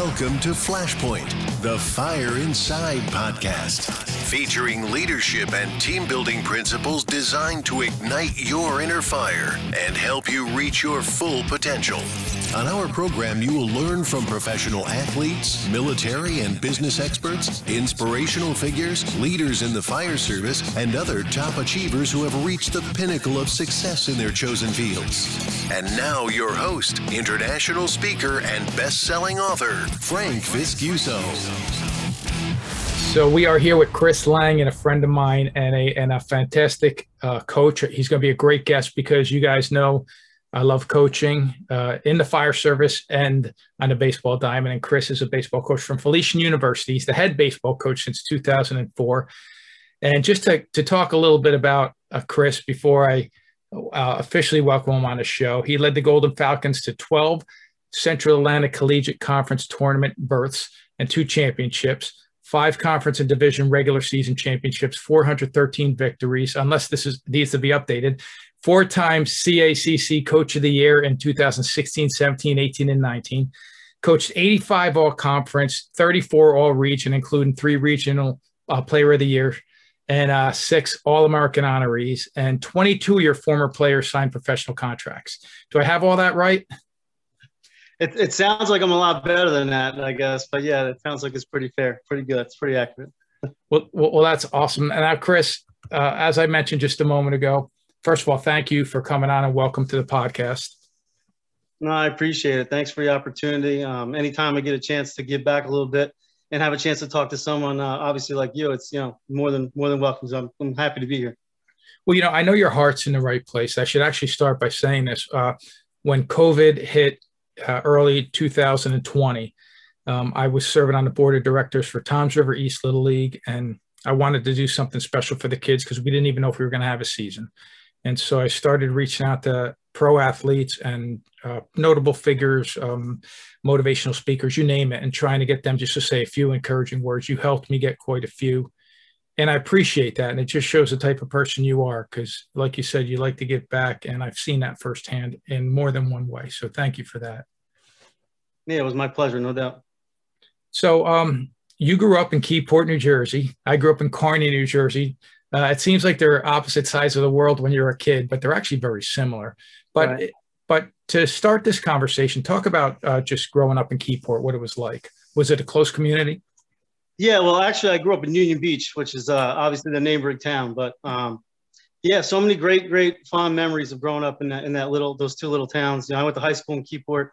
Welcome to Flashpoint, the Fire Inside podcast, featuring leadership and team building principles designed to ignite your inner fire and help you reach your full potential. On our program, you will learn from professional athletes, military and business experts, inspirational figures, leaders in the fire service, and other top achievers who have reached the pinnacle of success in their chosen fields. And now, your host, international speaker, and best selling author, Frank Viscuso. So we are here with Chris Langan a friend of mine and a and a fantastic uh, coach. He's going to be a great guest because you guys know I love coaching uh, in the fire service and on the baseball diamond. And Chris is a baseball coach from Felician University. He's the head baseball coach since 2004. And just to, to talk a little bit about uh, Chris before I uh, officially welcome him on the show, he led the Golden Falcons to 12 Central Atlantic Collegiate Conference tournament berths and two championships, five conference and division regular season championships, 413 victories, unless this is needs to be updated, four times CACC Coach of the Year in 2016, 17, 18, and 19. Coached 85 All Conference, 34 All Region, including three Regional uh, Player of the Year, and uh, six All American honorees, and 22 of your former players signed professional contracts. Do I have all that right? It, it sounds like I'm a lot better than that, I guess. But yeah, it sounds like it's pretty fair, pretty good. It's pretty accurate. well, well, well, that's awesome. And now, Chris, uh, as I mentioned just a moment ago, first of all, thank you for coming on and welcome to the podcast. No, I appreciate it. Thanks for the opportunity. Um, anytime I get a chance to give back a little bit and have a chance to talk to someone, uh, obviously like you, it's you know more than more than welcome. So I'm, I'm happy to be here. Well, you know, I know your heart's in the right place. I should actually start by saying this. Uh, when COVID hit uh, early 2020, um, I was serving on the board of directors for Toms River East Little League, and I wanted to do something special for the kids because we didn't even know if we were going to have a season. And so I started reaching out to pro athletes and uh, notable figures, um, motivational speakers, you name it, and trying to get them just to say a few encouraging words. You helped me get quite a few. And I appreciate that. And it just shows the type of person you are because, like you said, you like to give back. And I've seen that firsthand in more than one way. So thank you for that. Yeah, it was my pleasure, no doubt. So um, you grew up in Keyport, New Jersey. I grew up in Kearny, New Jersey. Uh, it seems like they're opposite sides of the world when you're a kid, but they're actually very similar. But right. but to start this conversation, talk about uh, just growing up in Keyport, what it was like. Was it a close community? Yeah, well, actually, I grew up in Union Beach, which is uh, obviously the neighboring town. But um, yeah, so many great, great fond memories of growing up in that in that little those two little towns. You know, I went to high school in Keyport.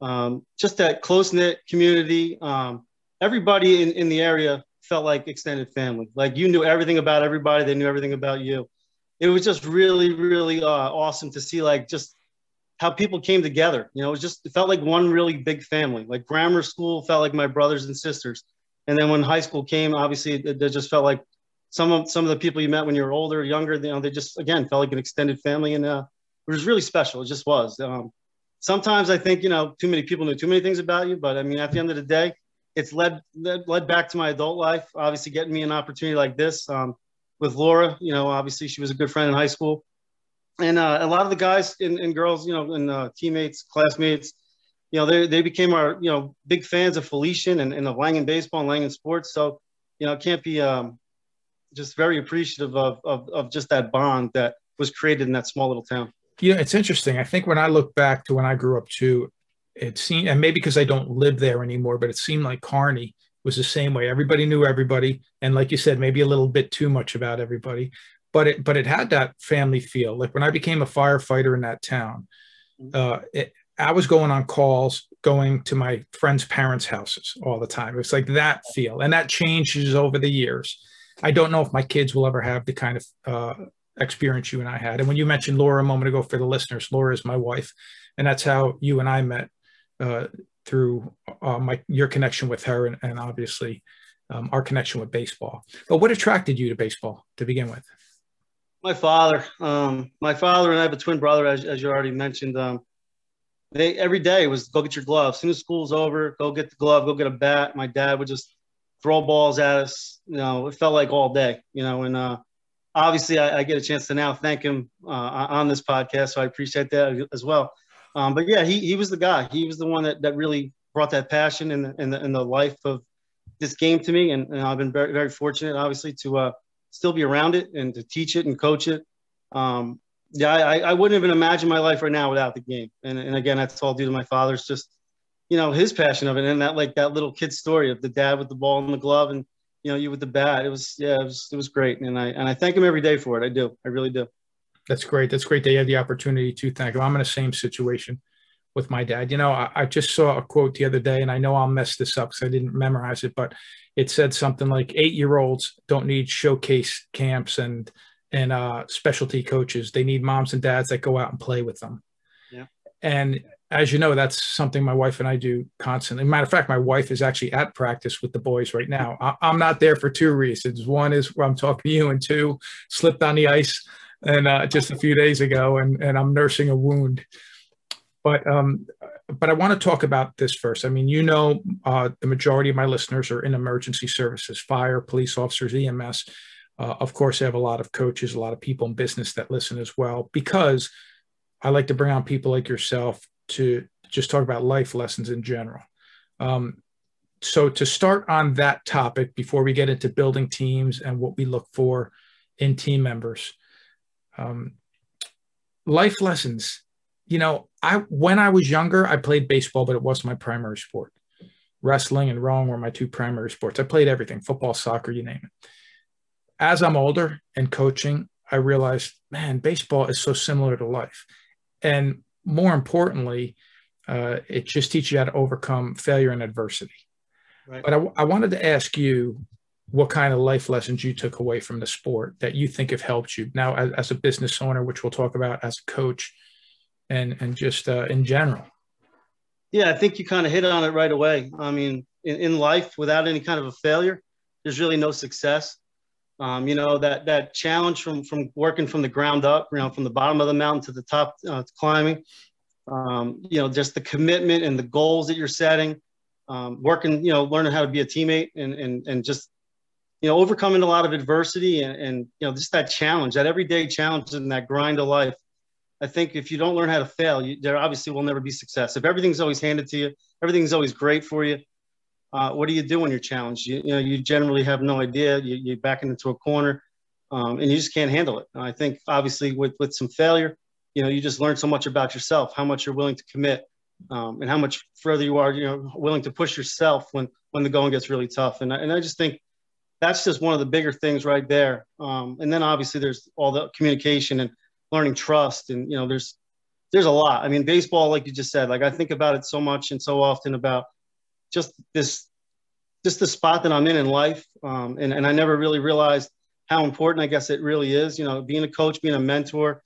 Um, just that close knit community. Um, everybody in, in the area felt like extended family. Like you knew everything about everybody, they knew everything about you. It was just really, really uh, awesome to see like just how people came together. You know, it just it felt like one really big family. Like grammar school felt like my brothers and sisters, and then when high school came, obviously it, just felt like some of some of the people you met when you were older, younger. You know, they just again felt like an extended family, and uh, it was really special. It just was. Um, sometimes I think you know too many people know too many things about you, but I mean at the end of the day, it's led, led, led back to my adult life. Obviously, getting me an opportunity like this um, with Laura. You know, obviously she was a good friend in high school, and uh, a lot of the guys and, and girls, you know, and uh, teammates, classmates, you know, they, they became our you know big fans of Felician and, and of Langan baseball and Langan sports. So you know, can't be um, just very appreciative of, of of just that bond that was created in that small little town. Yeah, it's interesting. I think when I look back to when I grew up too, it seemed, and maybe because I don't live there anymore, but it seemed like Kearny was the same way. Everybody knew everybody, and like you said, maybe a little bit too much about everybody. But it, but it had that family feel. Like when I became a firefighter in that town, mm-hmm. uh, it, I was going on calls, going to my friends' parents' houses all the time. It's like that feel, and that changes over the years. I don't know if my kids will ever have the kind of uh, experience you and I had. And when you mentioned Laura a moment ago for the listeners, Laura is my wife, and that's how you and I met uh, through uh, my your connection with her and, and obviously um, our connection with baseball. But what attracted you to baseball to begin with? My father. Um, my father and I have a twin brother, as, as you already mentioned. Um, they every day was go get your glove. As soon as school's over, go get the glove, go get a bat. My dad would just throw balls at us. You know, it felt like all day. You know, and uh, obviously I, I, get a chance to now thank him uh, on this podcast, so I appreciate that as well. Um, but yeah, he, he was the guy. He was the one that, that really brought that passion and the, and the, the life of this game to me. And, and I've been very, very fortunate, obviously, to uh, still be around it and to teach it and coach it. Um, yeah, I, I wouldn't even imagine my life right now without the game. And, and again, that's all due to my father's just, you know, his passion of it. And that, like that little kid story of the dad with the ball and the glove and, you know, you with the bat. It was, yeah, it was, it was great. And I, and I thank him every day for it. I do. I really do. That's great. That's great that you have the opportunity to thank him. I'm in the same situation with my dad. You know, I, I, just saw a quote the other day, and I know I'll mess this up because I didn't memorize it, but it said something like eight year olds don't need showcase camps and and uh, specialty coaches. They need moms and dads that go out and play with them. Yeah. And as you know, that's something my wife and I do constantly. Matter of fact, my wife is actually at practice with the boys right now. I, am not there for two reasons. One is where I'm talking to you, and two, slipped on the ice and uh, just a few days ago, and and I'm nursing a wound. But um, but I want to talk about this first. I mean, you know, uh, the majority of my listeners are in emergency services, fire, police officers, EMS. Uh, of course, I have a lot of coaches, a lot of people in business that listen as well, because I like to bring on people like yourself to just talk about life lessons in general. Um, so, to start on that topic before we get into building teams and what we look for in team members, um, life lessons. You know, I when I was younger, I played baseball, but it wasn't my primary sport. Wrestling and rowing were my two primary sports. I played everything: football, soccer, you name it as I'm older and coaching, I realized, man, baseball is so similar to life. And more importantly, uh, it just teaches you how to overcome failure and adversity. Right. But I, I wanted to ask you what kind of life lessons you took away from the sport that you think have helped you now as, as a business owner, which we'll talk about as a coach and, and just uh, in general. Yeah, I think you kind of hit on it right away. I mean, in, in life, without any kind of a failure, there's really no success. Um, you know that that challenge from from working from the ground up, you know, from the bottom of the mountain to the top, uh, climbing. Um, you know, just the commitment and the goals that you're setting, um, working, you know, learning how to be a teammate and and and just you know overcoming a lot of adversity and, and you know just that challenge, that everyday challenge and that grind of life. I think if you don't learn how to fail, you, there obviously will never be success. If everything's always handed to you, everything's always great for you, uh, what do you do when you're challenged? You, you know, you generally have no idea. You, you're backing into a corner, um, and you just can't handle it. I think obviously with with some failure, you know, you just learn so much about yourself, how much you're willing to commit, um, and how much further you are, you know, willing to push yourself when when the going gets really tough. And I, and I just think that's just one of the bigger things right there. Um, and then obviously there's all the communication and learning trust, and you know, there's there's a lot. I mean, baseball, like you just said, like I think about it so much and so often about just this just the spot that I'm in in life. Um, and, and I never really realized how important I guess it really is. You know, being a coach, being a mentor,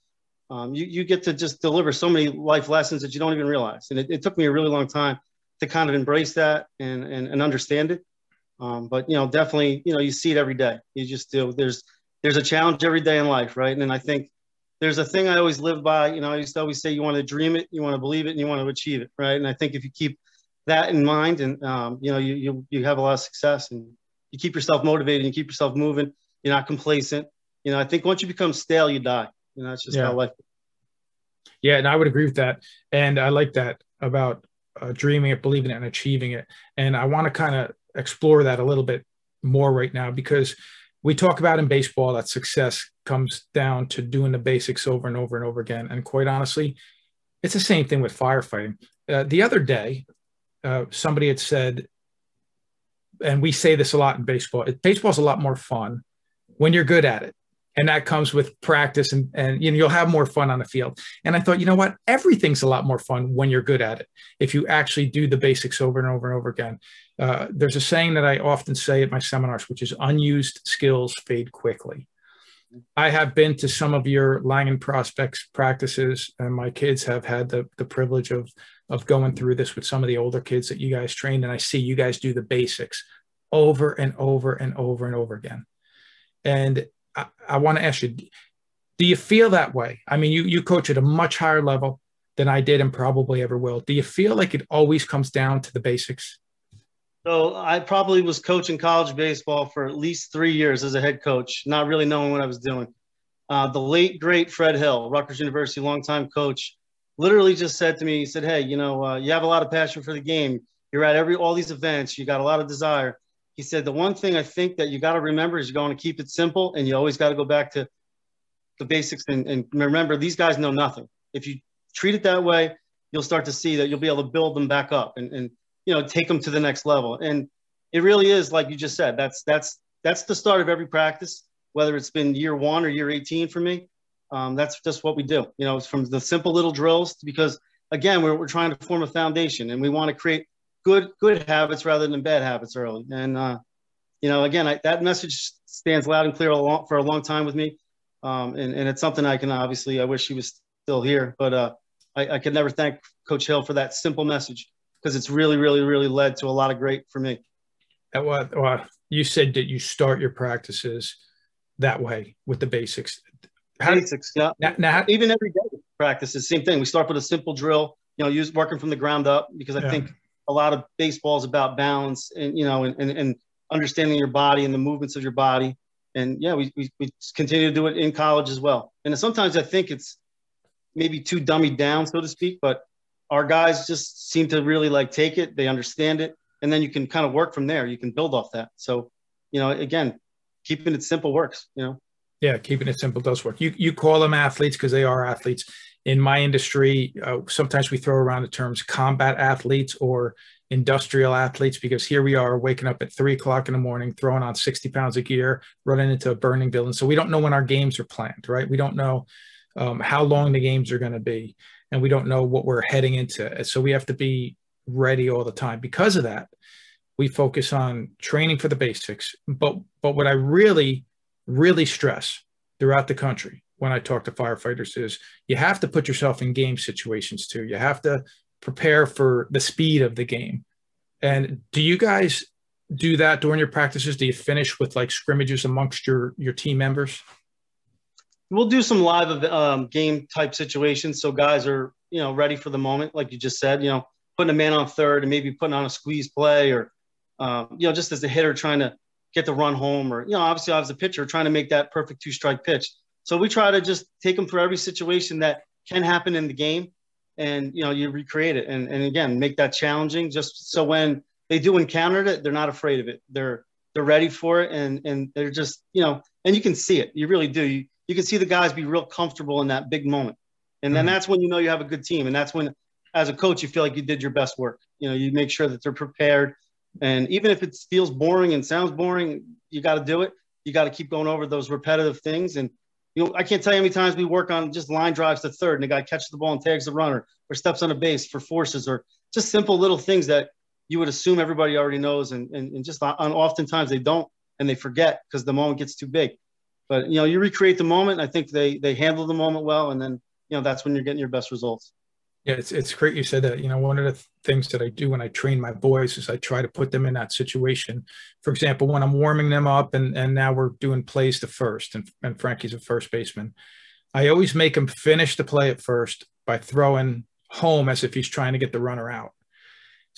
um, you, you get to just deliver so many life lessons that you don't even realize. And it, it took me a really long time to kind of embrace that and, and, and understand it. Um, but, you know, definitely, you know, you see it every day. You just do. There's, there's a challenge every day in life, right? And I think there's a thing I always live by. You know, I used to always say you want to dream it, you want to believe it, and you want to achieve it, right? And I think if you keep that in mind, and um, you know, you, you you have a lot of success, and you keep yourself motivated, and you keep yourself moving. You're not complacent. You know, I think once you become stale, you die. You know, that's just yeah. how life. Yeah, and I would agree with that, and I like that about uh, dreaming it, believing it, and achieving it. And I want to kind of explore that a little bit more right now because we talk about in baseball that success comes down to doing the basics over and over and over again. And quite honestly, it's the same thing with firefighting. Uh, the other day, uh, somebody had said, and we say this a lot in baseball. Baseball's a lot more fun when you're good at it, and that comes with practice, and and you know you'll have more fun on the field. And I thought, you know what? Everything's a lot more fun when you're good at it. If you actually do the basics over and over and over again. Uh, there's a saying that I often say at my seminars, which is unused skills fade quickly. I have been to some of your Langan prospects practices, and my kids have had the, the privilege of of going through this with some of the older kids that you guys trained, and I see you guys do the basics over and over and over and over again. And I, I want to ask you, do you feel that way? I mean, you you coach at a much higher level than I did and probably ever will. Do you feel like it always comes down to the basics? So I probably was coaching college baseball for at least three years as a head coach, not really knowing what I was doing. Uh, the late great Fred Hill, Rutgers University longtime coach, literally just said to me, he said, "Hey, you know, uh, you have a lot of passion for the game. you're at every all these events, you got a lot of desire. He said the one thing I think that you got to remember is you're going to keep it simple, and you always got to go back to the basics and, and remember these guys know nothing. If you treat it that way, you'll start to see that you'll be able to build them back up and, and you know take them to the next level. And it really is like you just said. That's that's that's the start of every practice, whether it's been year one or year 18 for me. Um, that's just what we do. You know, it's from the simple little drills because again, we're, we're trying to form a foundation and we want to create good good habits rather than bad habits early. And uh, you know, again, I, that message stands loud and clear a long, for a long time with me. Um, and, and it's something I can obviously, I wish he was still here, but uh, I, I could never thank Coach Hill for that simple message because it's really, really, really led to a lot of great for me. Was, well, you said that you start your practices that way with the basics. Basics, yeah. Now, now, even every day practices, same thing. We start with a simple drill, you know, use working from the ground up because I yeah. think a lot of baseball is about balance and you know and, and, and understanding your body and the movements of your body and yeah, we, we, we continue to do it in college as well. And sometimes I think it's maybe too dummied down, so to speak, but our guys just seem to really like take it. They understand it. And then you can kind of work from there. You can build off that. So, you know, again, keeping it simple works, you know? Yeah. Keeping it simple does work. You, you call them athletes because they are athletes in my industry. Uh, sometimes we throw around the terms combat athletes or industrial athletes because here we are waking up at three o'clock in the morning, throwing on 60 pounds of gear, running into a burning building. So we don't know when our games are planned, right? We don't know um, how long the games are going to be, and we don't know what we're heading into. So we have to be ready all the time. Because of that, we focus on training for the basics. But but what I really, really stress throughout the country when I talk to firefighters is you have to put yourself in game situations too. You have to prepare for the speed of the game. And do you guys do that during your practices? Do you finish with like scrimmages amongst your your team members? We'll do some live um, game type situations, so guys are you know ready for the moment, like you just said. You know, putting a man on third and maybe putting on a squeeze play, or um, you know, just as a hitter trying to get the run home, or you know, obviously I was a pitcher trying to make that perfect two strike pitch. So we try to just take them through every situation that can happen in the game and you know you recreate it. And, and again make that challenging just so when they do encounter it they're not afraid of it. They're they're ready for it and and they're just you know and you can see it. You really do. You, you can see the guys be real comfortable in that big moment. And then mm-hmm. that's when you know you have a good team. And that's when as a coach you feel like you did your best work. You know you make sure that they're prepared and even if it feels boring and sounds boring you got to do it you got to keep going over those repetitive things and you know, I can't tell you how many times we work on just line drives to third and the guy catches the ball and tags the runner or steps on a base for forces or just simple little things that you would assume everybody already knows. And, and, and just oftentimes they don't and they forget because the moment gets too big. But, you know, you recreate the moment. I think they, they handle the moment well. And then, you know, that's when you're getting your best results. Yeah, it's, it's great you said that. You know, one of the things that I do when I train my boys is I try to put them in that situation. For example, when I'm warming them up and, and now we're doing plays to first and, and Frankie's a first baseman, I always make him finish the play at first by throwing home as if he's trying to get the runner out.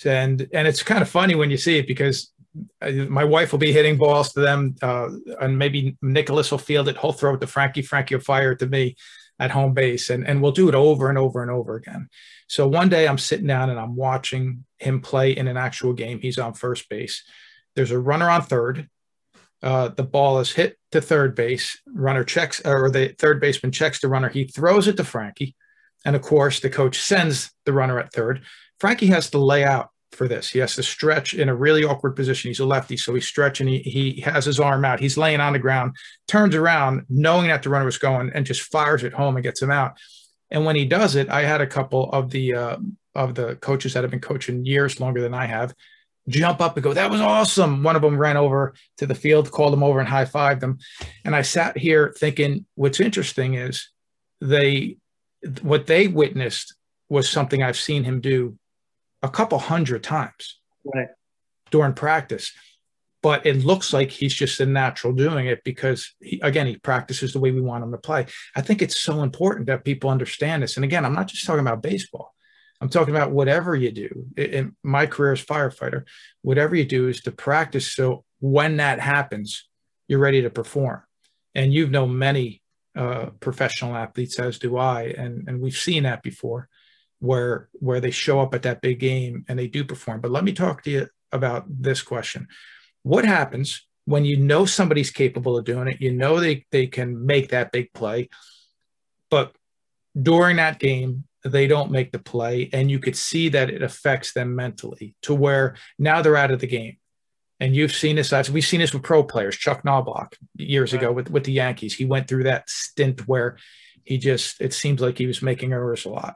And and it's kind of funny when you see it because my wife will be hitting balls to them, uh, and maybe Nicholas will field it. He'll throw it to Frankie. Frankie will fire it to me, at home base and, and we'll do it over and over and over again. So one day I'm sitting down and I'm watching him play in an actual game. He's on first base. There's a runner on third. Uh, the ball is hit to third base. Runner checks, or the third baseman checks the runner. He throws it to Frankie. And of course, the coach sends the runner at third. Frankie has to lay out for this. He has to stretch in a really awkward position. He's a lefty, so he's stretching. He, he has his arm out. He's laying on the ground, turns around, knowing that the runner was going, and just fires it home and gets him out. And when he does it, I had a couple of the uh, of the coaches that have been coaching years longer than I have jump up and go, "That was awesome!" One of them ran over to the field, called him over, and high fived him. And I sat here thinking, what's interesting is they what they witnessed was something I've seen him do a couple hundred times right. during practice. But it looks like he's just a natural doing it because, he, again, he practices the way we want him to play. I think it's so important that people understand this. And again, I'm not just talking about baseball. I'm talking about whatever you do. In my career as firefighter, whatever you do is to practice so when that happens, you're ready to perform. And you've known many uh, professional athletes, as do I, and and we've seen that before where where they show up at that big game and they do perform. But let me talk to you about this question. What happens when you know somebody's capable of doing it? You know they, they can make that big play, but during that game, they don't make the play, and you could see that it affects them mentally to where now they're out of the game. And you've seen this. As we've seen this with pro players. Chuck Knobloch years right. ago with, with the Yankees. He went through that stint where he just it seems like he was making errors a lot.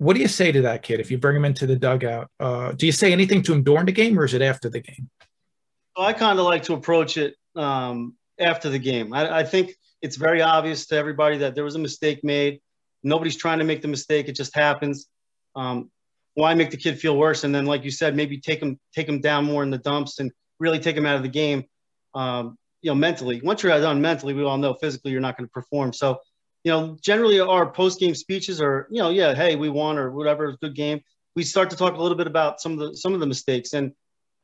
What do you say to that kid if you bring him into the dugout? Uh, do you say anything to him during the game, or is it after the game? I kind of like to approach it um, after the game. I, I, think it's very obvious to everybody that there was a mistake made. Nobody's trying to make the mistake; it just happens. Um, why make the kid feel worse? And then, like you said, maybe take him take him down more in the dumps and really take him out of the game. Um, you know, mentally. Once you're done mentally, we all know physically you're not going to perform. So you know, generally our post game speeches are, you know, yeah, hey, we won or whatever, good game. We start to talk a little bit about some of the some of the mistakes. And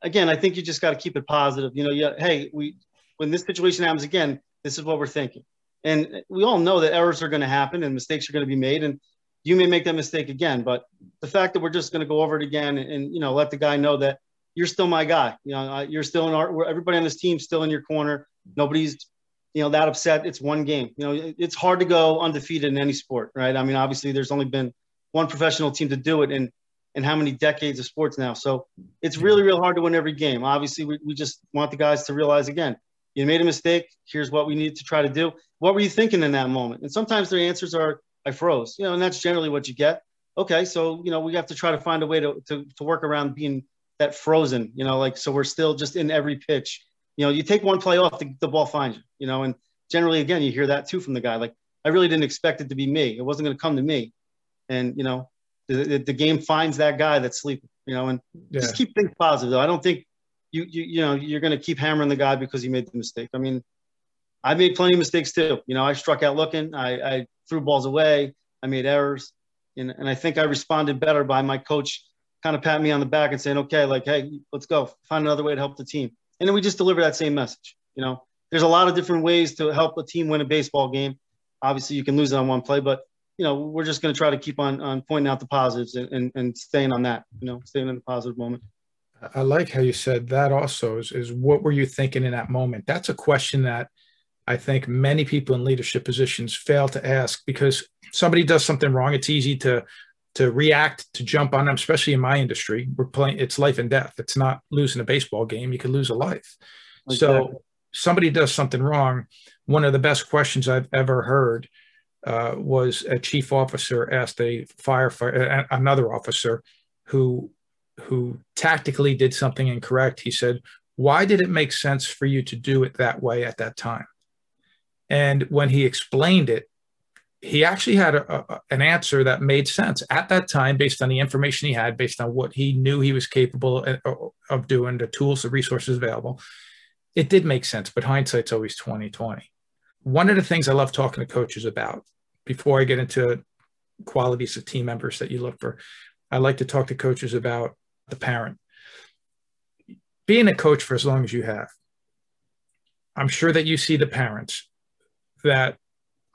again, I think you just got to keep it positive. You know, yeah, hey, we when this situation happens again, this is what we're thinking. And we all know that errors are going to happen and mistakes are going to be made. And you may make that mistake again, but the fact that we're just going to go over it again and, and, you know let the guy know that you're still my guy. You know, you're still in our. Everybody on this team still in your corner. Nobody's you know that upset it's one game. You know it's hard to go undefeated in any sport right? I mean obviously there's only been one professional team to do it in in how many decades of sports now. So it's really real hard to win every game. Obviously we, we just want the guys to realize again you made a mistake. Here's what we need to try to do. What were you thinking in that moment? And sometimes their answers are i froze you know and that's generally what you get. Okay so you know we have to try to find a way to, to, to work around being that frozen you know like so we're still just in every pitch you know, you take one play off, the, the ball finds you, you know, and generally, again, you hear that too from the guy. Like, I really didn't expect it to be me. It wasn't going to come to me. And, you know, the, the game finds that guy that's sleeping, you know, and yeah. just keep things positive. Though. I don't think you, you, you know, you're going to keep hammering the guy because he made the mistake. I mean, I made plenty of mistakes too. You know, I struck out looking, I, I threw balls away, I made errors. And, and I think I responded better by my coach kind of patting me on the back and saying, okay, like, hey, let's go find another way to help the team and then we just deliver that same message. You know, there's a lot of different ways to help a team win a baseball game. Obviously, you can lose it on one play, but you know, we're just going to try to keep on, on pointing out the positives and, and, and staying on that, you know, staying in the positive moment. I like how you said that also is, is what were you thinking in that moment? That's a question that I think many people in leadership positions fail to ask because somebody does something wrong. It's easy to to react to jump on them especially in my industry. We're playing it's life and death. It's not losing a baseball game. You could lose a life. Exactly. so somebody does something wrong. One of the best questions i've ever heard uh, was a chief officer asked a firefighter another officer who who tactically did something incorrect. He said why did it make sense for you to do it that way at that time? And when he explained it he actually had a, a, an answer that made sense at that time based on the information he had based on what he knew he was capable of, doing the tools the resources available. It did make sense but hindsight's always 2020 one of the things i love talking to coaches about before i get into qualities of team members that you look for i like to talk to coaches about the parent. Being a coach for as long as you have i'm sure that you see the parents that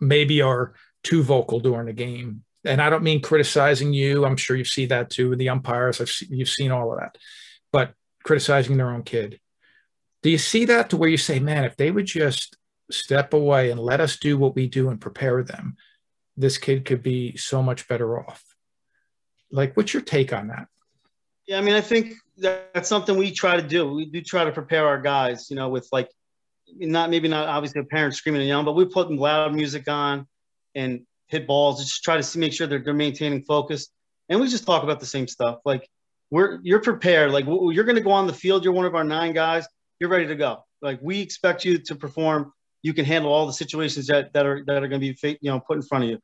maybe are too vocal during the game. And I don't mean criticizing you. I'm sure you see that too the umpires. I've seen, you've seen all of that, but criticizing their own kid. Do you see that to where you say, man, if they would just step away and let us do what we do and prepare them, this kid could be so much better off. Like, what's your take on that? Yeah, I mean, I think that's something we try to do. We do try to prepare our guys, you know, with like, not maybe not obviously a parent screaming and yelling, but we put loud music on and hit balls, just try to see, make sure they're, they're maintaining focus. And we just talk about the same stuff. Like we're, you're prepared. Like you're going to go on the field. You're one of our nine guys. You're ready to go. Like we expect you to perform. You can handle all the situations that, that are, that are going to be, you know, put in front of you.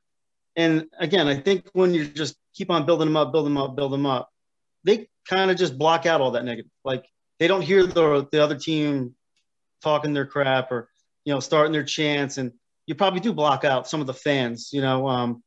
And again, I think when you just keep on building them up, build them up, build them up, they kind of just block out all that negative. Like they don't hear the, the other team talking their crap or, you know, starting their chants and you probably do block out some of the fans, you know, um,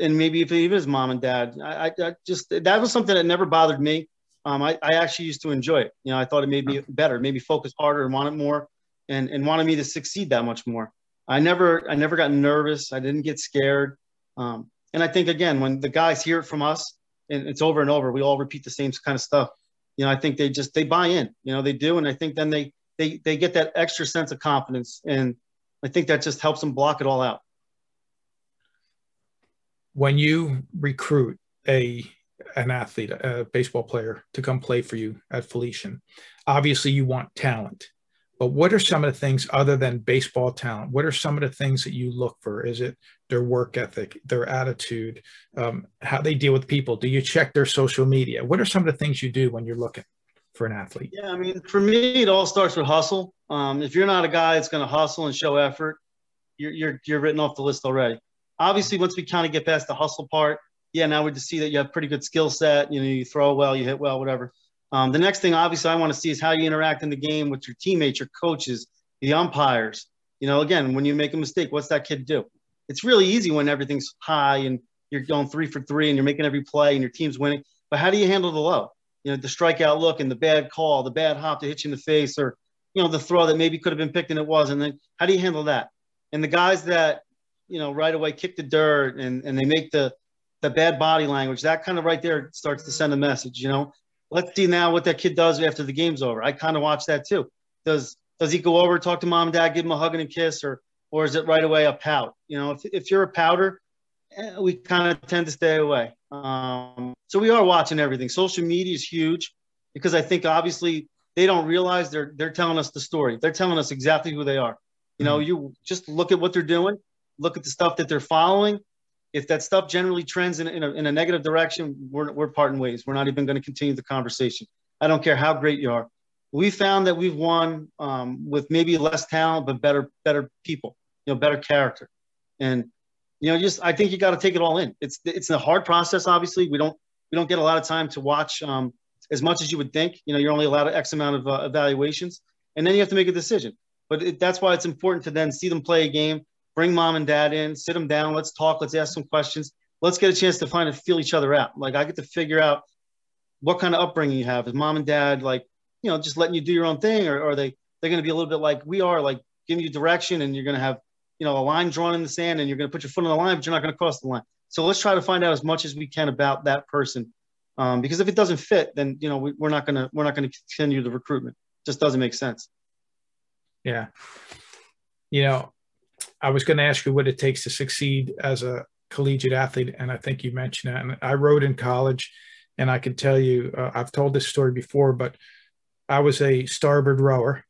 and maybe if it is mom and dad, I, I, just that was something that never bothered me. Um, I, I actually used to enjoy it. You know, I thought it made me better, made me focus harder and want it more, and and wanted me to succeed that much more. I never I never got nervous. I didn't get scared. Um, and I think again, when the guys hear it from us, and it's over and over, we all repeat the same kind of stuff. You know, I think they just they buy in. You know, they do, and I think then they they they get that extra sense of confidence, and I think that just helps them block it all out. When you recruit a an athlete, a baseball player to come play for you at Felician, obviously you want talent but what are some of the things other than baseball talent? What are some of the things that you look for? Is it their work ethic, their attitude, um, how they deal with people? Do you check their social media? What are some of the things you do when you're looking for an athlete? Yeah, I mean, for me, it all starts with hustle. Um, if you're not a guy that's going to hustle and show effort, you're, you're, you're written off the list already. Obviously, once we kind of get past the hustle part, yeah, now we just see that you have pretty good skill set. You know, you throw well, you hit well, whatever. Um, the next thing, obviously, I want to see is how you interact in the game with your teammates, your coaches, the umpires. You know, again, when you make a mistake, what's that kid do? It's really easy when everything's high and you're going three for three and you're making every play and your team's winning. But how do you handle the low? You know, the strikeout look and the bad call, the bad hop to hit you in the face, or you know, the throw that maybe could have been picked and it was. And then how do you handle that? And the guys that you know right away kick the dirt and and they make the the bad body language, that kind of right there starts to send a message. You know, let's see now what that kid does after the game's over. I kind of watch that too. Does does he go over, talk to mom and dad, give him a hug and a kiss, or or is it right away a pout? You know, if, if you're a pouter, eh, we kind of tend to stay away. Um, so we are watching everything. Social media is huge because I think obviously they don't realize they're they're telling us the story. They're telling us exactly who they are. You know, mm-hmm. you just look at what they're doing, look at the stuff that they're following, if that stuff generally trends in, in, a, in a negative direction, we're, we're parting ways. We're not even going to continue the conversation. I don't care how great you are. We found that we've won um, with maybe less talent, but better, better people, you know, better character. And, you know, just, I think you got to take it all in. It's, it's a hard process. Obviously we don't, we don't get a lot of time to watch um, as much as you would think, you know, you're only allowed X amount of uh, evaluations and then you have to make a decision. But it, that's why it's important to then see them play a game, bring mom and dad in, sit them down, let's talk, let's ask some questions. Let's get a chance to find and feel each other out. Like I get to figure out what kind of upbringing you have. Is mom and dad like, you know, just letting you do your own thing, or, or are they they're going to be a little bit like we are, like giving you direction, and you're going to have, you know, a line drawn in the sand, and you're going to put your foot on the line, but you're not going to cross the line. So let's try to find out as much as we can about that person, um, because if it doesn't fit, then you know we, we're not going to we're not going to continue the recruitment. It just doesn't make sense. Yeah, you know, I was going to ask you what it takes to succeed as a collegiate athlete, and I think you mentioned that. And I rode in college, and I can tell you, uh, I've told this story before, but I was a starboard rower,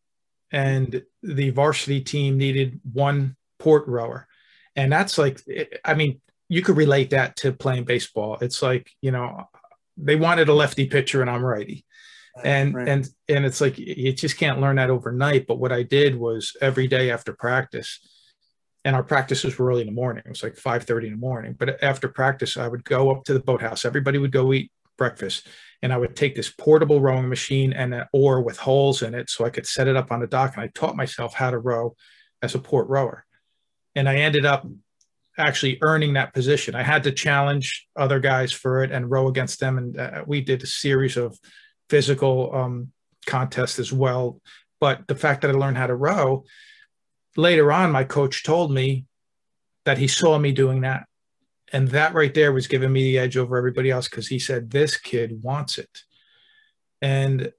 and the varsity team needed one port rower, and that's like, I mean, you could relate that to playing baseball. It's like you know, they wanted a lefty pitcher, and I'm righty and right. and and it's like you just can't learn that overnight but what i did was every day after practice and our practices were early in the morning. It was like 5:30 in the morning. But after practice, I would go up to the boathouse. Everybody would go eat breakfast, and I would take this portable rowing machine and an oar with holes in it, so I could set it up on the dock. And I taught myself how to row as a port rower, and I ended up actually earning that position. I had to challenge other guys for it and row against them, and uh, we did a series of physical um, contests as well. But the fact that I learned how to row later on, my coach told me that he saw me doing that. And that right there was giving me the edge over everybody else because he said, This kid wants it. And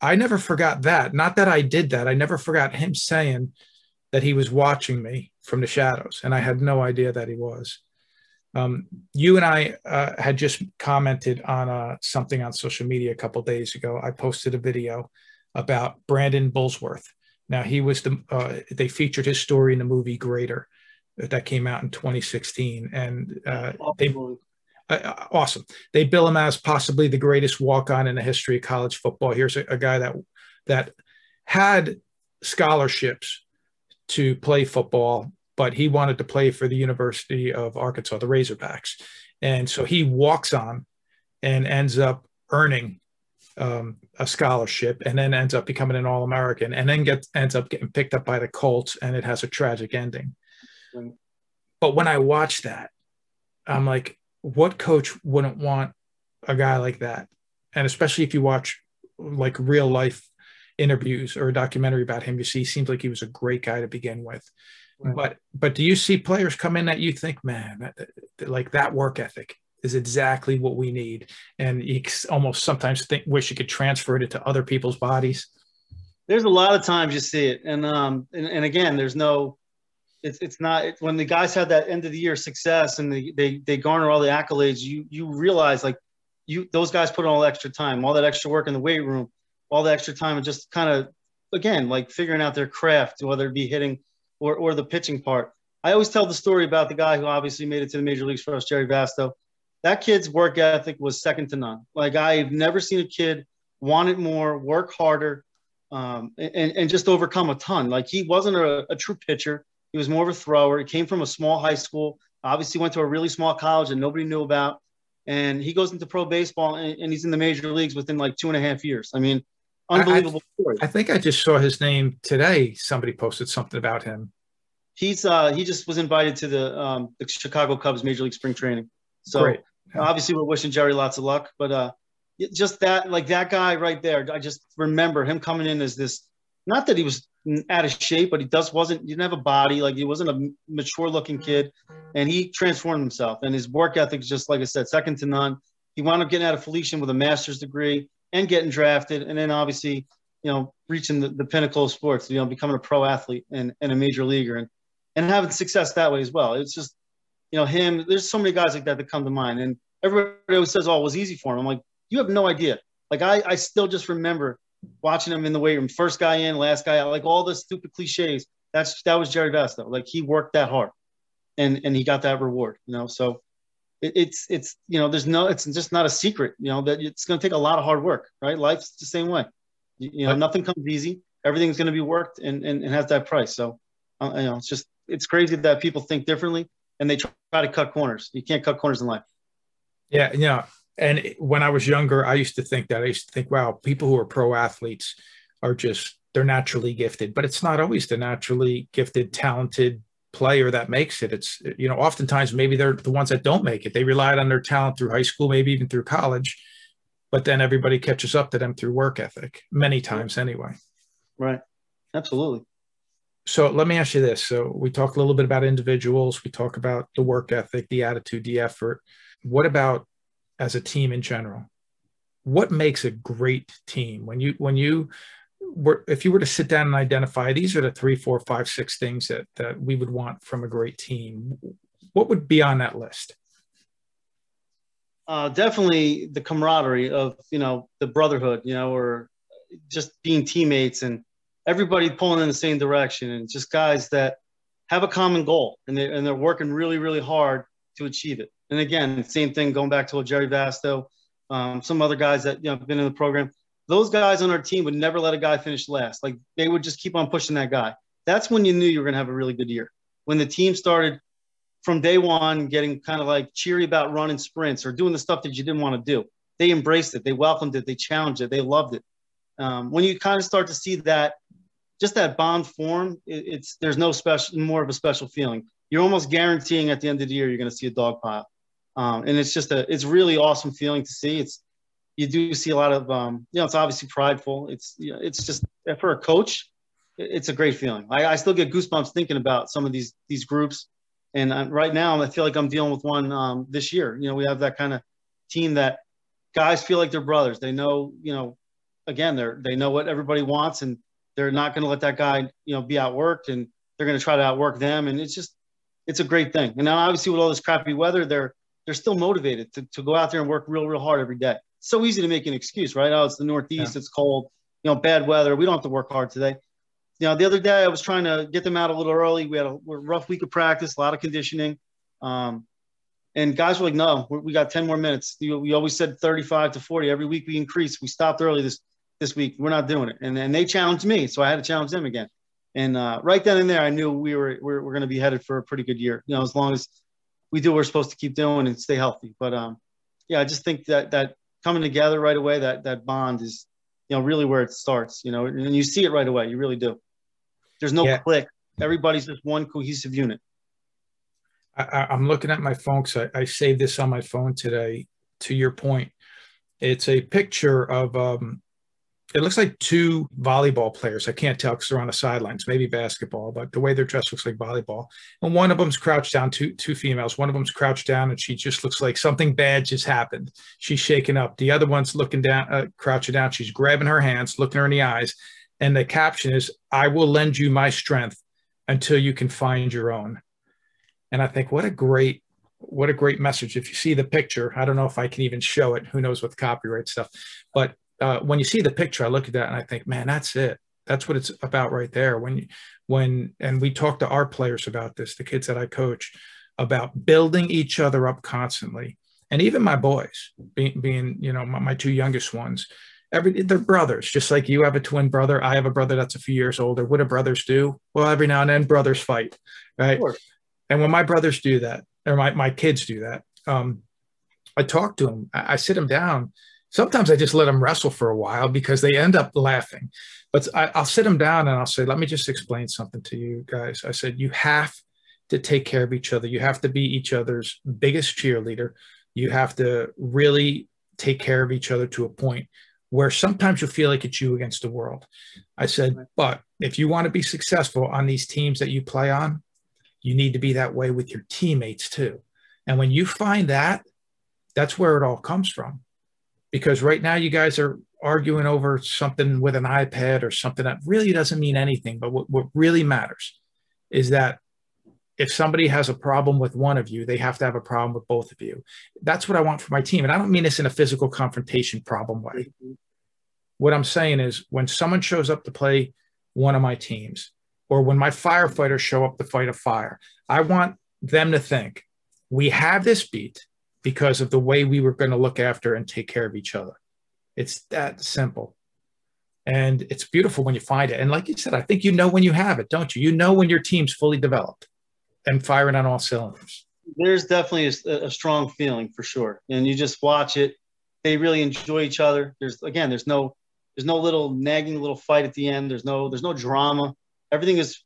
I never forgot that. Not that I did that. I never forgot him saying that he was watching me from the shadows. And I had no idea that he was. Um, you and I uh, had just commented on uh, something on social media a couple days ago. I posted a video about Brandon Burlsworth. Now he was the uh, they featured his story in the movie Greater that came out in 2016, and uh, they uh, uh, awesome. They bill him as possibly the greatest walk on in the history of college football. Here's a, a guy that that had scholarships to play football, but he wanted to play for the University of Arkansas, the Razorbacks, and so he walks on and ends up earning um, a scholarship and then ends up becoming an All American and then gets ends up getting picked up by the Colts and it has a tragic ending. Right. But when I watch that, I'm like, what coach wouldn't want a guy like that? And especially if you watch like real life interviews or a documentary about him, you see he seems like he was a great guy to begin with. Right. But but do you see players come in that you think, man, that, like that work ethic is exactly what we need, and you almost sometimes think wish you could transfer it to other people's bodies. There's a lot of times you see it, and um, and, and again, there's no, it's it's not it's, when the guys have that end of the year success and they they they garner all the accolades. You you realize like you those guys put in all extra time, all that extra work in the weight room, all the extra time, and just kind of again like figuring out their craft, whether it be hitting or, or the pitching part. I always tell the story about the guy who obviously made it to the major leagues for us, Jerry Vasto. That kid's work ethic was second to none. Like I've never seen a kid want it more, work harder, um, and, and just overcome a ton. Like he wasn't a, a true pitcher. He was more of a thrower. He came from a small high school, obviously went to a really small college that nobody knew about. And he goes into pro baseball and, and he's in the major leagues within like two and a half years. I mean, unbelievable I, story. I think I just saw his name today. Somebody posted something about him. He's uh, he just was invited to the um, the Chicago Cubs Major League Spring Training. So Great. obviously we're wishing Jerry lots of luck, but uh, just that like that guy right there. I just remember him coming in as this. Not that he was out of shape, but he just wasn't. He didn't have a body. Like he wasn't a mature looking kid, and he transformed himself. And his work ethic is just like I said, second to none. He wound up getting out of Felician with a master's degree and getting drafted, and then obviously, you know, reaching the, the pinnacle of sports, you know, becoming a pro athlete and, and a major leaguer and, and having success that way as well. It's just, you know, him, there's so many guys like that that come to mind. And everybody always says, oh, it was easy for him. I'm like, you have no idea. Like, I, I still just remember watching him in the weight room, first guy in, last guy out, like all the stupid cliches. That's, that was Jerry Vasto. Like, he worked that hard and, and he got that reward, you know? So, it, it's it's you know there's no it's just not a secret you know that it's going to take a lot of hard work right? Life's the same way. You, you know nothing comes easy. Everything's going to be worked and, and, and has that price. So uh, you know it's just it's crazy that people think differently and they try to cut corners. You can't cut corners in life. Yeah yeah and when i was younger i used to think that. I used to think wow people who are pro athletes are just they're naturally gifted but it's not always the naturally gifted talented player that makes it. It's, you know, oftentimes maybe they're the ones that don't make it. They relied on their talent through high school, maybe even through college, but then everybody catches up to them through work ethic, many times anyway. Right. Absolutely. So let me ask you this. So we talk a little bit about individuals, we talk about the work ethic, the attitude, the effort. What about as a team in general? What makes a great team? When you when you were, if you were to sit down and identify these are the three, four, five, six things that that we would want from a great team, what would be on that list? Uh, definitely the camaraderie of you know the brotherhood, you know, or just being teammates and everybody pulling in the same direction, and just guys that have a common goal and they and they're working really, really hard to achieve it. And again, same thing going back to Jerry Vasto, um, some other guys that you know have been in the program those guys on our team would never let a guy finish last. Like they would just keep on pushing that guy. That's when you knew you were going to have a really good year. When the team started from day one getting kind of like cheery about running sprints or doing the stuff that you didn't want to do, they embraced it, they welcomed it, they challenged it, they loved it. Um, when you kind of start to see that, just that bond form, it, it's there's no special, more of a special feeling. You're almost guaranteeing at the end of the year you're going to see a dog pile, um, and it's just a it's really awesome feeling to see. It's you do see a lot of um, you know it's obviously prideful. It's you know, it's just for a coach it's a great feeling. I, I, still get goosebumps thinking about some of these these groups. And uh, right now i feel like i'm dealing with one um, this year. You know we have that kind of team that guys feel like they're brothers. They know you know again they're they know what everybody wants and they're not going to let that guy you know be outworked and they're going to try to outwork them. And it's just it's a great thing. And now obviously with all this crappy weather they're they're still motivated to, to go out there and work real real hard every day so easy to make an excuse, right? Oh, it's the Northeast, yeah. it's cold, you know, bad weather. We don't have to work hard today. You know, the other day I was trying to get them out a little early. We had a, a rough week of practice, a lot of conditioning. Um, and guys were like, no, we got 10 more minutes. We always said 35 to 40. Every week we increase. We stopped early this, this week. We're not doing it. And then they challenged me. So I had to challenge them again. And uh, right then and there, I knew we were, we're, we're going to be headed for a pretty good year, you know, as long as we do what we're supposed to keep doing and stay healthy. But um, yeah, I just think that, that coming together right away, that that bond is, you know, really where it starts. You know, and you see it right away. You really do. There's no yeah. click. Everybody's just one cohesive unit. I, am looking at my phone because I, I, saved this on my phone today. To your point, it's a picture of um, it looks like two volleyball players. I can't tell because they're on the sidelines, maybe basketball, but the way they're dressed looks like volleyball. And one of them's crouched down, two two females. One of them's crouched down, and she just looks like something bad just happened. She's shaking up. The other one's looking down, uh, crouching down. She's grabbing her hands, looking her in the eyes, and the caption is, "I will lend you my strength until you can find your own." And I think what a great what a great message. If you see the picture, I don't know if I can even show it. Who knows with copyright stuff, but uh, when you see the picture, I look at that and I think, man, that's it. That's what it's about right there. When, you, when, and we talk to our players about this, the kids that I coach, about building each other up constantly, and even my boys, being, being you know, my, my two youngest ones, every they're brothers. Just like you have a twin brother, I have a brother that's a few years older. What do brothers do? Well, every now and then, brothers fight, right? And when my brothers do that, or my my kids do that, um, I talk to them. I, I sit them down Sometimes I just let them wrestle for a while because they end up laughing. But I, will sit them down and I'll say, let me just explain something to you guys. I said, you have to take care of each other. You have to be each other's biggest cheerleader. You have to really take care of each other to a point where sometimes you'll feel like it's you against the world. I said, but if you want to be successful on these teams that you play on, you need to be that way with your teammates too. And when you find that, that's where it all comes from because right now you guys are arguing over something with an iPad or something that really doesn't mean anything. But what, what really matters is that if somebody has a problem with one of you, they have to have a problem with both of you. That's what I want for my team. And I don't mean this in a physical confrontation problem way. Mm-hmm. What I'm saying is when someone shows up to play one of my teams, or when my firefighters show up to fight a fire, I want them to think we have this beat because of the way we were going to look after and take care of each other. It's that simple. And it's beautiful when you find it. And like you said, I think you know when you have it, don't you? You know when your team's fully developed and firing on all cylinders. There's definitely a, a strong feeling for sure. And you just watch it. They really enjoy each other. There's again, there's no there's no little nagging little fight at the end. There's no there's no drama. Everything is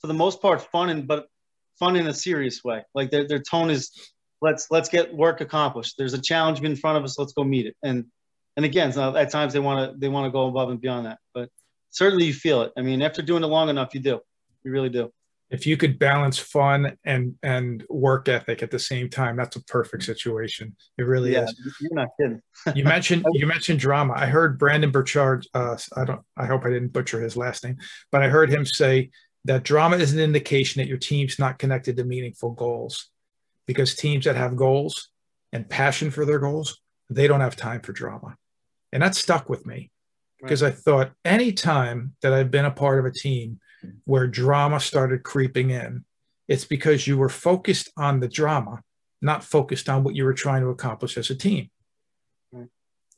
for the most part fun and but fun in a serious way. Like their, their tone is let's let's get work accomplished. There's a challenge in front of us. Let's go meet it. And and again, so at times they want to they want to go above and beyond that. But certainly you feel it. I mean, after doing it long enough, you do. You really do. If you could balance fun and and work ethic at the same time, that's a perfect situation. It really yeah, is. You're not kidding. you mentioned you mentioned drama. I heard Brendon Burchard. Uh, I don't. I hope I didn't butcher his last name, but I heard him say that drama is an indication that your team's not connected to meaningful goals because teams that have goals and passion for their goals, they don't have time for drama. And that stuck with me because right. I thought any time that I've been a part of a team where drama started creeping in, it's because you were focused on the drama, not focused on what you were trying to accomplish as a team. Right.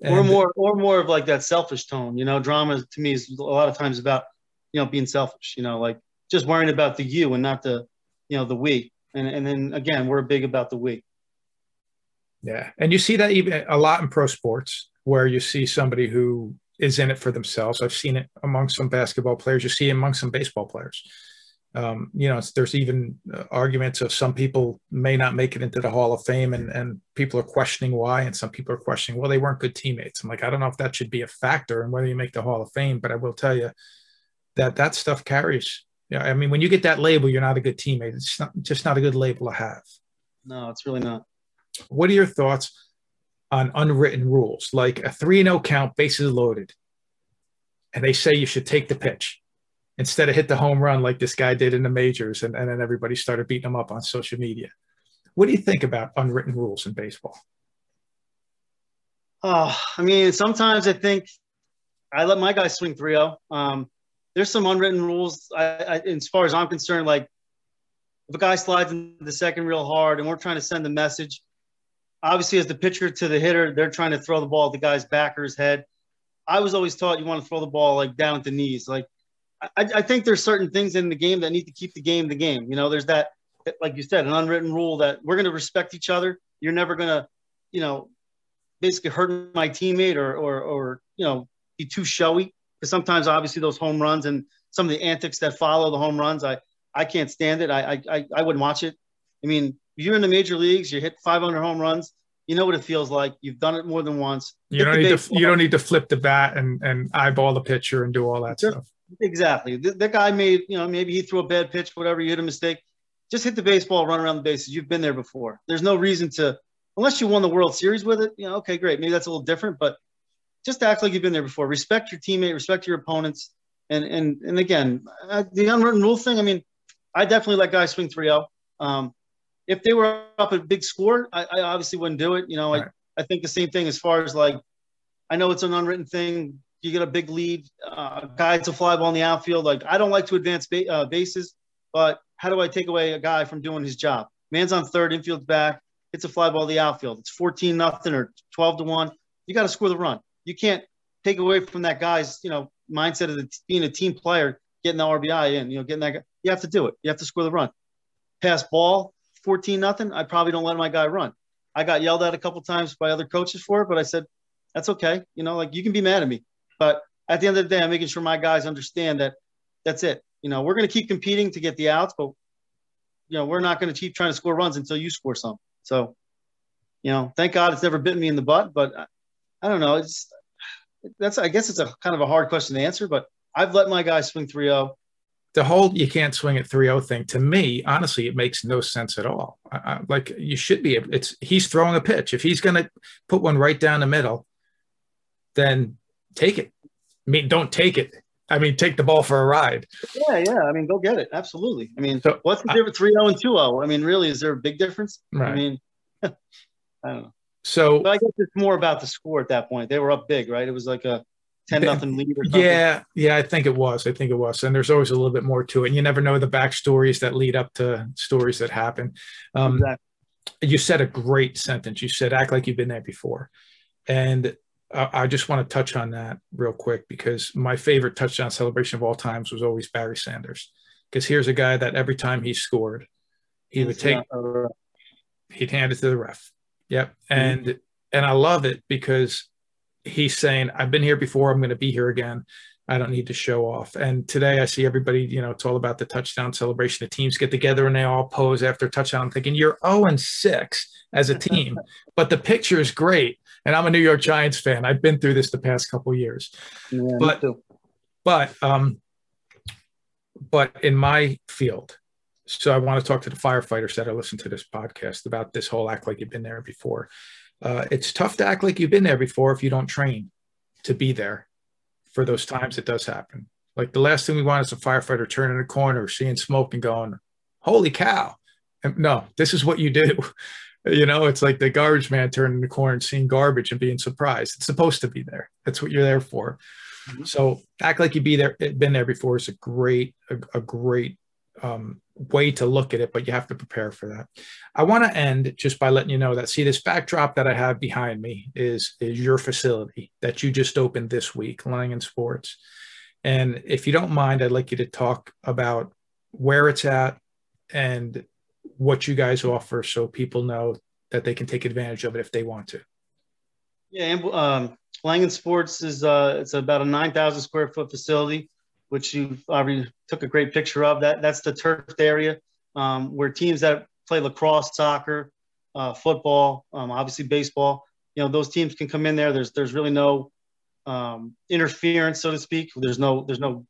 or more, or more of like that selfish tone. You know, drama to me is a lot of times about, you know, being selfish. You know, like just worrying about the you and not the, you know, the we. And, and then again, we're big about the we. Yeah. And you see that even a lot in pro sports where you see somebody who is in it for themselves. I've seen it among some basketball players. You see among some baseball players. Um, you know, there's even uh, arguments of some people may not make it into the Hall of Fame, and and people are questioning why, and some people are questioning, well, they weren't good teammates. I'm like, I don't know if that should be a factor in whether you make the Hall of Fame, but I will tell you that that stuff carries yeah, I mean, when you get that label, you're not a good teammate. It's not, just not a good label to have. No, it's really not. What are your thoughts on unwritten rules, like a 3 0 count, bases loaded, and they say you should take the pitch instead of hit the home run like this guy did in the majors, and, and then everybody started beating him up on social media? What do you think about unwritten rules in baseball? Oh, I mean, sometimes I think I let my guys swing 3 0. Um, there's some unwritten rules. I, I, as far as I'm concerned, like if a guy slides in the second real hard and we're trying to send the message, obviously as the pitcher to the hitter, they're trying to throw the ball at the guy's back or his head. I was always taught you want to throw the ball like down at the knees. Like I, I think there's certain things in the game that need to keep the game the game. You know, there's that, like you said, an unwritten rule that we're going to respect each other. You're never going to, you know, basically hurt my teammate or, or, or, you know, be too showy because sometimes obviously those home runs and some of the antics that follow the home runs, I I can't stand it. I I I wouldn't watch it. I mean, you're in the major leagues, you hit 500 home runs. You know what it feels like. You've done it more than once. You don't need to. You don't need to flip the bat and and eyeball the pitcher and do all that Just, stuff. Exactly. The, the guy made, you know, maybe he threw a bad pitch, whatever. You hit a mistake. Just hit the baseball, run around the bases. You've been there before. There's no reason to, unless you won the World Series with it. You know, okay, great. Maybe that's a little different, but just act like you've been there before. Respect your teammate. Respect your opponents. And and and again, uh, the unwritten rule thing. I mean, I definitely let guys swing 3-0. Um, if they were up a big score, I, I obviously wouldn't do it. You know, right. I, I think the same thing as far as like, I know it's an unwritten thing. You get a big lead, uh, guy to fly ball in the outfield. Like, I don't like to advance ba- uh, bases, but how do I take away a guy from doing his job? Man's on third, infield back, hits a fly ball in the outfield. It's 14 nothing or 12 to 1. You got to score the run. You can't take away from that guy's, you know, mindset of the, being a team player, getting the RBI in, you know, getting that guy. You have to do it. You have to score the run. Pass ball, 14 nothing. I probably don't let my guy run. I got yelled at a couple times by other coaches for it, but I said, that's okay. You know, like you can be mad at me, but at the end of the day, I'm making sure my guys understand that that's it. You know, we're going to keep competing to get the outs, but you know, we're not going to keep trying to score runs until you score some. So, you know, thank God it's never bitten me in the butt, but I, don't know. It's that's I guess it's a kind of a hard question to answer, but I've let my guys swing 3-0 the whole you can't swing at 3-0 thing to me honestly it makes no sense at all. I, I, like you should be it's he's throwing a pitch. If he's going to put one right down the middle then take it. I mean don't take it. I mean take the ball for a ride. Yeah yeah. I mean go get it. Absolutely. I mean so, what's the difference 3-0 and 2-0 i mean really is there a big difference? Right. i mean i don't know so but i guess it's more about the score at that point they were up big right it was like a 10 nothing lead or something. Yeah, yeah, I think it was. I think it was. And there's always a little bit more to it. And you never know the backstories that lead up to stories that happen. Um, exactly. You said a great sentence. You said, act like you've been there before. And I just want to touch on that real quick because my favorite touchdown celebration of all times was always Barry Sanders. Because here's a guy that every time he scored, he would take, he'd hand it to the ref. Yep. And, mm-hmm. and I love it because he's saying, I've been here before, I'm going to be here again. I don't need to show off. And today I see everybody, you know, it's all about the touchdown celebration. The teams get together and they all pose after touchdown. I'm thinking you're 0 and 6 as a team, but the picture is great. And I'm a New York Giants fan. I've been through this the past couple years. Yeah, but but um but in my field, so I want to talk to the firefighters that are listening to this podcast about this whole act like you've been there before uh, it's tough to act like you've been there before if you don't train to be there for those times it does happen. Like the last thing we want is a firefighter turning a corner, seeing smoke and going, holy cow. And no, this is what you do. you know, it's like the garbage man turning the corner and seeing garbage and being surprised. It's supposed to be there. That's what you're there for. Mm-hmm. So act like you be there, been there before is a great, a, a great um, way to look at it, but you have to prepare for that. I want to end just by letting you know that see this backdrop that I have behind me is is your facility that you just opened this week, Langan Sports. And if you don't mind, I'd like you to talk about where it's at and what you guys offer so people know that they can take advantage of it if they want to. Yeah, um, Langan Sports is uh, it's about a 9,000 square foot facility which you already took a great picture of. That that's the turfed area um, where teams that play lacrosse, soccer, uh, football, um, obviously baseball. You know, those teams can come in there. There's there's really no um, interference, so to speak. There's no there's no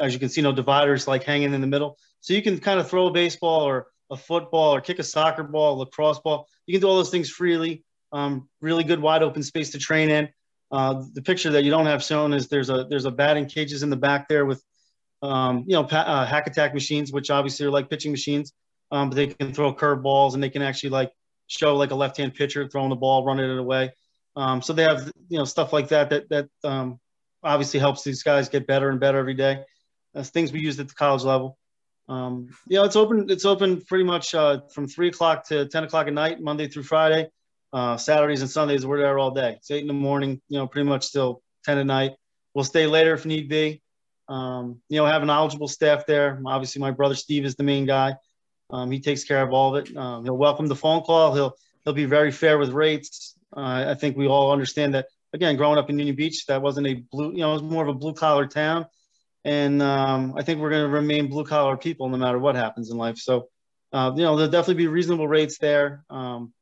as you can see, no dividers like hanging in the middle. So you can kind of throw a baseball or a football or kick a soccer ball, lacrosse ball. You can do all those things freely. Um, really good wide open space to train in. Uh, the picture that you don't have shown is there's a there's a batting cages in the back there with um, you know uh, hack attack machines, which obviously are like pitching machines, um, but they can throw curveballs and they can actually like show like a left hand pitcher throwing the ball, running it away. Um, so they have you know stuff like that that that um, obviously helps these guys get better and better every day. That's things we use at the college level. Um, you know, it's open. It's open pretty much uh, from three o'clock to ten o'clock at night, Monday through Friday. Uh, Saturdays and Sundays, we're there all day. It's eight in the morning, you know, pretty much till 10 at night. We'll stay later if need be. Um, you know, have an knowledgeable staff there. Obviously, my brother Steve is the main guy. Um, he takes care of all of it. Um, he'll welcome the phone call. He'll he'll be very fair with rates. Uh, I think we all understand that. Again, growing up in Union Beach, that wasn't a blue. You know, it was more of a blue collar town, and um, I think we're going to remain blue collar people no matter what happens in life. So, uh, you know, there'll definitely be reasonable rates there. Um,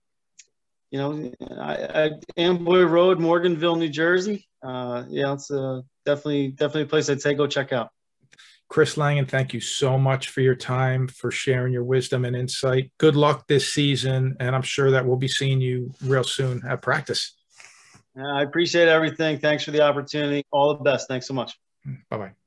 you know, I, I, Amboy Road, Morganville, New Jersey. Uh, yeah, it's a, definitely definitely a place I'd say go check out. Chris Langan, thank you so much for your time, for sharing your wisdom and insight. Good luck this season, and I'm sure that we'll be seeing you real soon at practice. I appreciate everything. Thanks for the opportunity. All the best. Thanks so much. Bye bye.